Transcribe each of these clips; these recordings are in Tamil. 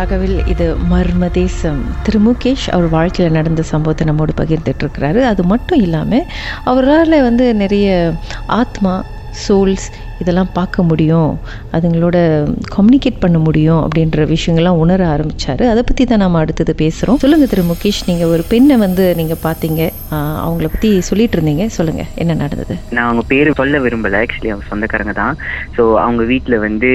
ராகவில் இது மர்ம தேசம். திரு முகேஷ் அவர் வாழ்க்கையில் நடந்த சம்பவத்தை நம்மோடு பகிர்ந்துட்டு இருக்கிறாரு அது மட்டும் இல்லாமல் அவரால் வந்து நிறைய ஆத்மா சோல்ஸ் இதெல்லாம் பார்க்க முடியும் அதுங்களோட கம்யூனிகேட் பண்ண முடியும் அப்படின்ற விஷயங்கள்லாம் உணர ஆரம்பித்தார் அதை பற்றி தான் நம்ம அடுத்தது பேசுகிறோம் சொல்லுங்கள் திரு முகேஷ் நீங்கள் ஒரு பெண்ணை வந்து நீங்கள் பார்த்தீங்க. அவங்கள பற்றி சொல்லிட்டு இருந்தீங்க. சொல்லுங்கள் என்ன நடந்தது? நான் அவங்க பேர் சொல்ல விரும்பல. ஆக்சுவலி அவங்க சொந்தக்காரங்க தான். ஸோ அவங்க வீட்டில் வந்து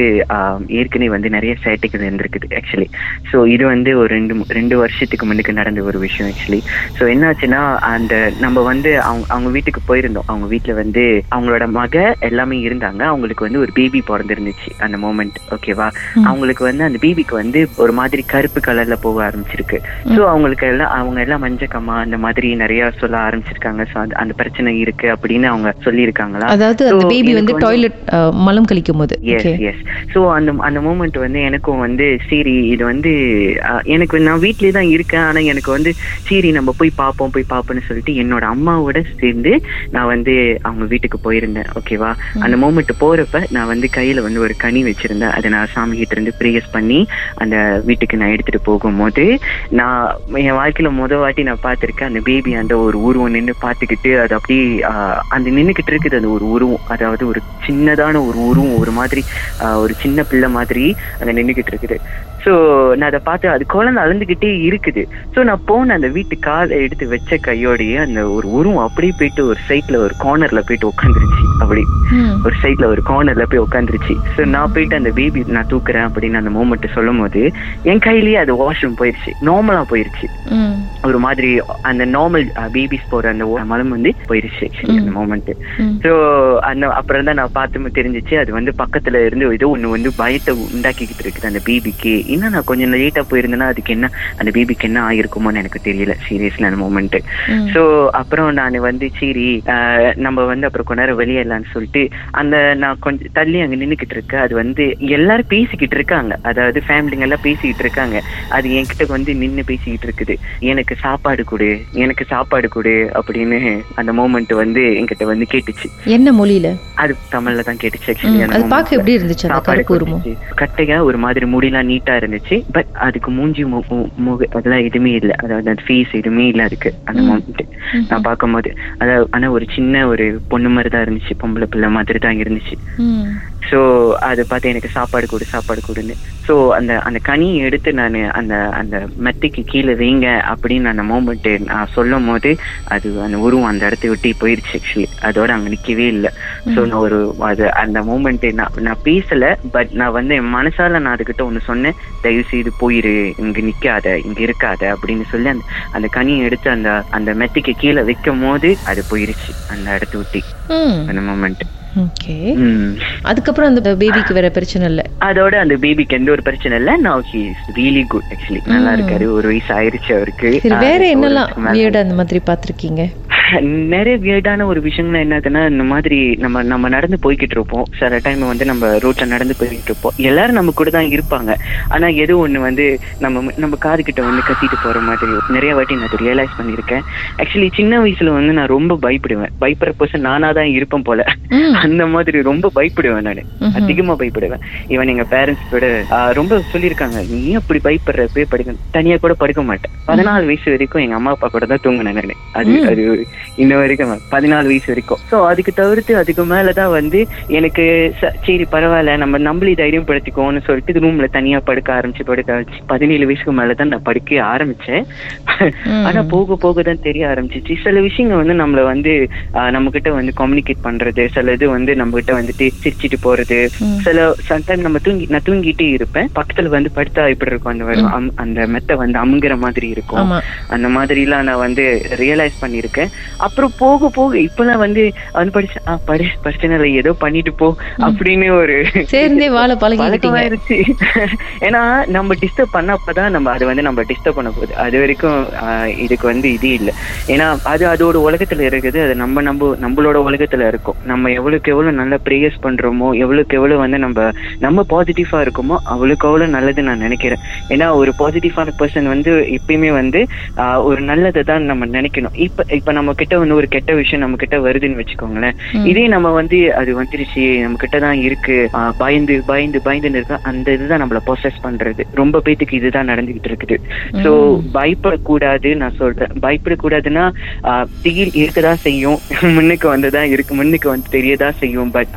ஏற்கனவே வந்து நிறைய சேட்டைகள் இருந்திருக்குது ஆக்சுவலி ஸோ இது வந்து ஒரு ரெண்டு ரெண்டு வருஷத்துக்கு முன்னுக்கு நடந்த ஒரு விஷயம் ஆக்சுவலி ஸோ என்னாச்சுன்னா அந்த நம்ம வந்து அவங்க அவங்க வீட்டுக்கு போயிருந்தோம். அவங்க வீட்டில் வந்து அவங்களோட மக எல்லாமே இருந்தாங்க. அவங்களுக்கு வந்து ஒரு பேபி பிறந்திருந்துச்சு அந்த மூமெண்ட் ஓகேவா அவங்களுக்கு வந்து அந்த பேபிக்கு வந்து ஒரு மாதிரி கருப்பு கலர்ல போக ஆரம்பிச்சிருக்கு. ஸோ அவங்களுக்கு எல்லாம் அவங்க எல்லாம் மஞ்சக்கம்மா அந்த மாதிரி நிறைய சொல்ல ஆரம்பிச்சிருக்காங்க. ஸோ அந்த பிரச்சனை இருக்கு அப்படின்னு அவங்க சொல்லியிருக்காங்களா? அதாவது அந்த So, பேபி வந்து டாய்லெட் மலம் கழிக்கும் போது எஸ் எஸ் ஸோ அந்த அந்த மூமெண்ட் வந்து எனக்கும் வந்து சரி இது வந்து எனக்கு நான் வீட்லயே தான் இருக்கேன். ஆனா எனக்கு வந்து சரி நம்ம போய் பார்ப்போம் போய் பார்ப்போம்னு சொல்லிட்டு என்னோட அம்மாவோட சேர்ந்து நான் வந்து அவங்க வீட்டுக்கு போயிருந்தேன். ஓகேவா அந்த மூமெண்ட் போறப்ப நான் வந்து கையில வந்து ஒரு கனி வச்சிருந்தேன். அதை நான் சாமி கிட்ட இருந்து ப்ரேயர்ஸ் பண்ணி அந்த வீட்டுக்கு நான் எடுத்துட்டு போகும்போது நான் என் வாழ்க்கையில முத வாட்டி நான் பார்த்திருக்கேன். அந்த பேபி அந்த ஒரு உருவம் நின்று பார்த்துக்கிட்டு அது அப்படியே அந்த நின்றுக்கிட்டு இருக்குது. அந்த ஒரு உருவம். அதாவது ஒரு சின்னதான ஒரு உருவம் ஒரு மாதிரி ஒரு சின்ன பிள்ளை மாதிரி அங்க நின்றுக்கிட்டு இருக்குது. ஸோ நான் அதை பார்த்து அது குழந்தை அழுந்துகிட்டே இருக்குது. ஸோ நான் போன அந்த வீட்டு காலை எடுத்து வச்ச கையோடையே அந்த ஒரு உருவம் அப்படியே போயிட்டு ஒரு சைட்ல ஒரு கார்னர்ல போயிட்டு உட்காந்துருச்சு அப்படி. ஒரு சைட்ல ஒரு கார்னர்ல போய் உட்காந்துருச்சு ஸோ நான் போயிட்டு அந்த பேபி நான் தூக்குறேன் அப்படின்னு அந்த மூமெண்ட் சொல்லும் போது என் கையிலேயே அது வாஷ்ரூம் போயிருச்சு. நார்மலா போயிருச்சு. ஒரு மாதிரி அந்த நார்மல் பேபிஸ் போற அந்த மலம் வந்து போயிருச்சு அந்த மூமெண்ட் ஸோ அந்த அப்புறம் தான் நான் பார்த்து தெரிஞ்சிச்சு. அது வந்து பக்கத்துல இருந்து ஏதோ ஒண்ணு வந்து பயத்தை உண்டாக்கிக்கிட்டு இருக்குது அந்த பேபிக்கு இன்னும் நான் கொஞ்சம் லேட்டா போயிருந்தேன்னா அதுக்கு என்ன அந்த பேபிக்கு என்ன ஆயிருக்குமோன்னு எனக்கு தெரியல. சீரியஸ்ல அந்த மூமெண்ட் ஸோ அப்புறம் நான் வந்து சரி நம்ம வந்து அப்புறம் நேரம் வெளியேறலாம்னு சொல்லிட்டு அந்த நான் கொஞ்சம் தள்ளி அங்க நின்னுக்கிட்டு இருக்கேன் அது வந்து எல்லாரும் பேசிக்கிட்டு இருக்காங்க. அதாவது ஃபேமிலிங்க எல்லாம் பேசிக்கிட்டு இருக்காங்க. அது என்கிட்ட வந்து நின்னு பேசிக்கிட்டு இருக்குது. எனக்கு சாப்பாடு கொடு எனக்கு சாப்பாடு கொடு அப்படின்னு அந்த மூமெண்ட் வந்து என்கிட்ட வந்து கேட்டுச்சு. என்ன மொழியில? அது தமிழ்ல தான் கேட்டுச்சு actually ம், அந்த அது moment பார்க்க ல. எப்படி இருந்துச்சு சாப்பாடு. கட்டையா ஒரு மாதிரி முடியெல்லாம் நீட்டா இருந்துச்சு. பட் அதுக்கு மூஞ்சி முக அதெல்லாம் எதுவுமே இல்ல. அதாவது அந்த ஃபேஸ் எதுவுமே இல்ல அதுக்கு அந்த மூமெண்ட் நான் பார்க்கும்போது. அதாவது ஆனா ஒரு சின்ன ஒரு பொண்ணு மாதிரி தான் இருந்துச்சு. பொம்பளை பிள்ளை மாதிரி தான் இருந்துச்சு. 嗯。ஸோ அதை பார்த்து எனக்கு சாப்பாடு கொடு சாப்பாடு கொடுன்னு. ஸோ அந்த அந்த கனியை எடுத்து நான் அந்த அந்த மெத்தைக்கு கீழே வைங்க அப்படின்னு அந்த மூமெண்ட் நான் சொல்லும் போது அது அந்த உருவம் அந்த இடத்த விட்டு போயிருச்சு ஆக்சுவலி அதோட அங்க நிக்கவே இல்லை. ஸோ நான் ஒரு அது அந்த மூமெண்ட் நான் நான் பேசல பட் நான் வந்து என் மனசால நான் அதுகிட்ட ஒன்று சொன்னேன். தயவு செய்து போயிரு இங்க நிக்காத இங்க இருக்காத அப்படின்னு சொல்லி அந்த அந்த கனியை எடுத்து அந்த அந்த மெத்தைக்கு கீழே வைக்கும் போது அது போயிருச்சு அந்த இடத்த விட்டு. அந்த மூமெண்ட் ஓகே. ம். அதுக்கப்புறம் அந்த பேபிக்கு வேற பிரச்சனை இல்ல. அதோட அந்த பேபிக்கு எந்த ஒரு பிரச்சனை இல்ல. Now he is really good actually நல்லா இருக்காரு. ஒரு வயசு ஆயிருச்சு அவருக்கு. வேற என்னெல்லாம். வியர்டா அந்த மாதிரி பார்த்திருக்கீங்க? நிறைய வியர்டான ஒரு விஷயங்கள் என்னதுன்னா இந்த மாதிரி நம்ம நம்ம நடந்து போய்கிட்டு இருப்போம். சில டைம் வந்து நம்ம ரோட்ல நடந்து போய்கிட்டு இருப்போம். எல்லாரும் நம்ம கூட தான் இருப்பாங்க. ஆனா எது ஒண்ணு வந்து நம்ம நம்ம காது கிட்ட வந்து கத்திட்டு போற மாதிரி நிறைய வாட்டி நான் ரியலைஸ் பண்ணியிருக்கேன். ஆக்சுவலி சின்ன வயசுல வந்து நான் ரொம்ப பயப்படுவேன். பயப்படுற பர்சன் நானா தான் இருப்பேன் போல. அந்த மாதிரி ரொம்ப பயப்படுவேன் நான். அதிகமா பயப்படுவேன். ஈவன் எங்க பேரண்ட்ஸ் கூட ரொம்ப சொல்லியிருக்காங்க நீ அப்படி பயப்படுற? போய் படுக்க தனியா கூட படுக்க மாட்டேன். பதினாலு வயசு வரைக்கும் எங்க அம்மா அப்பா கூட தான் தூங்கினேன் நானு. அது. அது இன்ன வரைக்கும் பதினாலு வயசு வரைக்கும். சோ அதுக்கு தவிர்த்து அதுக்கு மேலதான் வந்து எனக்கு சரி பரவாயில்ல நம்ம நம்மளே தைரியம் படுத்திக்கோன்னு சொல்லிட்டு ரூம்ல தனியா படுக்க ஆரம்பிச்சு படுக்க ஆரம்பிச்சு பதினேழு வயசுக்கு மேலதான் நான் படுக்க ஆரம்பிச்சேன். ஆனா போக போக தான் தெரிய ஆரம்பிச்சிச்சு. சில விஷயங்கள் வந்து நம்மள வந்து நம்ம கிட்ட வந்து கம்யூனிகேட் பண்றது சில இது வந்து நம்ம கிட்ட வந்துட்டு சிரிச்சிட்டு போறது. சில சம்டைம் நம்ம தூங்கி நான் தூங்கிட்டே இருப்பேன். பக்கத்துல வந்து படுத்தா இப்படி இருக்கும்? அந்த அந்த மெத்த வந்து அமுங்குற மாதிரி இருக்கும். அந்த மாதிரி எல்லாம் நான் வந்து ரியலைஸ் பண்ணிருக்கேன் அப்புறம் போக போக இப்பெல்லாம் வந்து வந்து படிச்சு ஆ படி பிரச்சனை இல்லை ஏதோ பண்ணிட்டு போ அப்படின்னு ஒரு சேர்ந்தே வாழ பழக்கமாயிருச்சு ஏன்னா நம்ம டிஸ்டர்ப் பண்ணப்பதான் நம்ம அது வந்து நம்ம டிஸ்டர்ப் பண்ண போகுது. அது வரைக்கும் ஆஹ், இதுக்கு வந்து இது இல்ல. ஏன்னா அது அதோட உலகத்துல இருக்குது. அது நம்ம நம்ம நம்மளோட உலகத்துல இருக்கும். நம்ம எவ்வளவுக்கு எவ்வளவு நல்ல ப்ரேயர்ஸ் பண்றோமோ எவ்வளவுக்கு எவ்வளவு வந்து நம்ம நம்ம பாசிட்டிவா இருக்கோமோ அவ்வளவுக்கு அவ்வளவு நல்லது நான் நினைக்கிறேன். ஏன்னா ஒரு பாசிட்டிவான பர்சன் வந்து எப்பயுமே வந்து ஆஹ், ஒரு நல்லதை தான் நம்ம நினைக்கணும். இப்ப இப்ப நம்ம கிட்ட வந்து ஒரு கெட்ட விஷயம் நம்ம கிட்ட வருதுன்னு வச்சுக்கோங்களேன். இதே நம்ம வந்து அது வந்துருச்சு நம்ம கிட்ட தான் இருக்கு பயந்து பயந்து பயந்துன்னு இருக்கா அந்த இதுதான் நம்மள ப்ரொசஸ் பண்றது. ரொம்ப பேத்துக்கு இதுதான் நடந்துகிட்டு இருக்குது. சோ பயப்படக்கூடாது நான் சொல்றேன். பயப்படக்கூடாதுன்னா திகில் இருக்கதான் செய்யும். முன்னுக்கு வந்துதான் இருக்கு முன்னுக்கு வந்து தெரியதான் செய்யும். பட்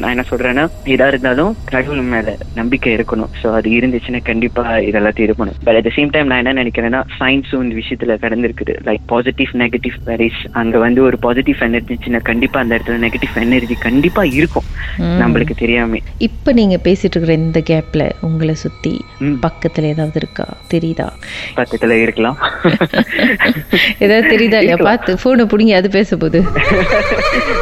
நான் என்ன சொல்றேன்னா இதா இருந்தாலும் கடவுள் மேல நம்பிக்கை இருக்கணும். சோ அது இருந்துச்சுன்னா கண்டிப்பா இதெல்லாத்தையும் இருக்கணும். பட் அட் சேம் டைம் நான் என்ன நினைக்கிறேன்னா சயின்ஸும் இந்த விஷயத்துல கடந்திருக்குது. லைக் பாசிட்டிவ் நெகட்டிவ் வெரிஸ் அங்க வந்து ஒரு பாசிட்டிவ் எனர்ஜிச்சுன்னா கண்டிப்பா அந்த இடத்துல நெகட்டிவ் எனர்ஜி கண்டிப்பா இருக்கும். நம்மளுக்கு தெரியாம. இப்ப நீங்க பேசிட்டு இருக்கிற இந்த கேப்ல உங்களை சுத்தி. பக்கத்துல ஏதாவது இருக்கா? தெரியுதா? பக்கத்துல இருக்கலாம். ஏதாவது தெரியுதா? இல்லையா பார்த்து போனை பிடிங்கி அது பேச போகுது.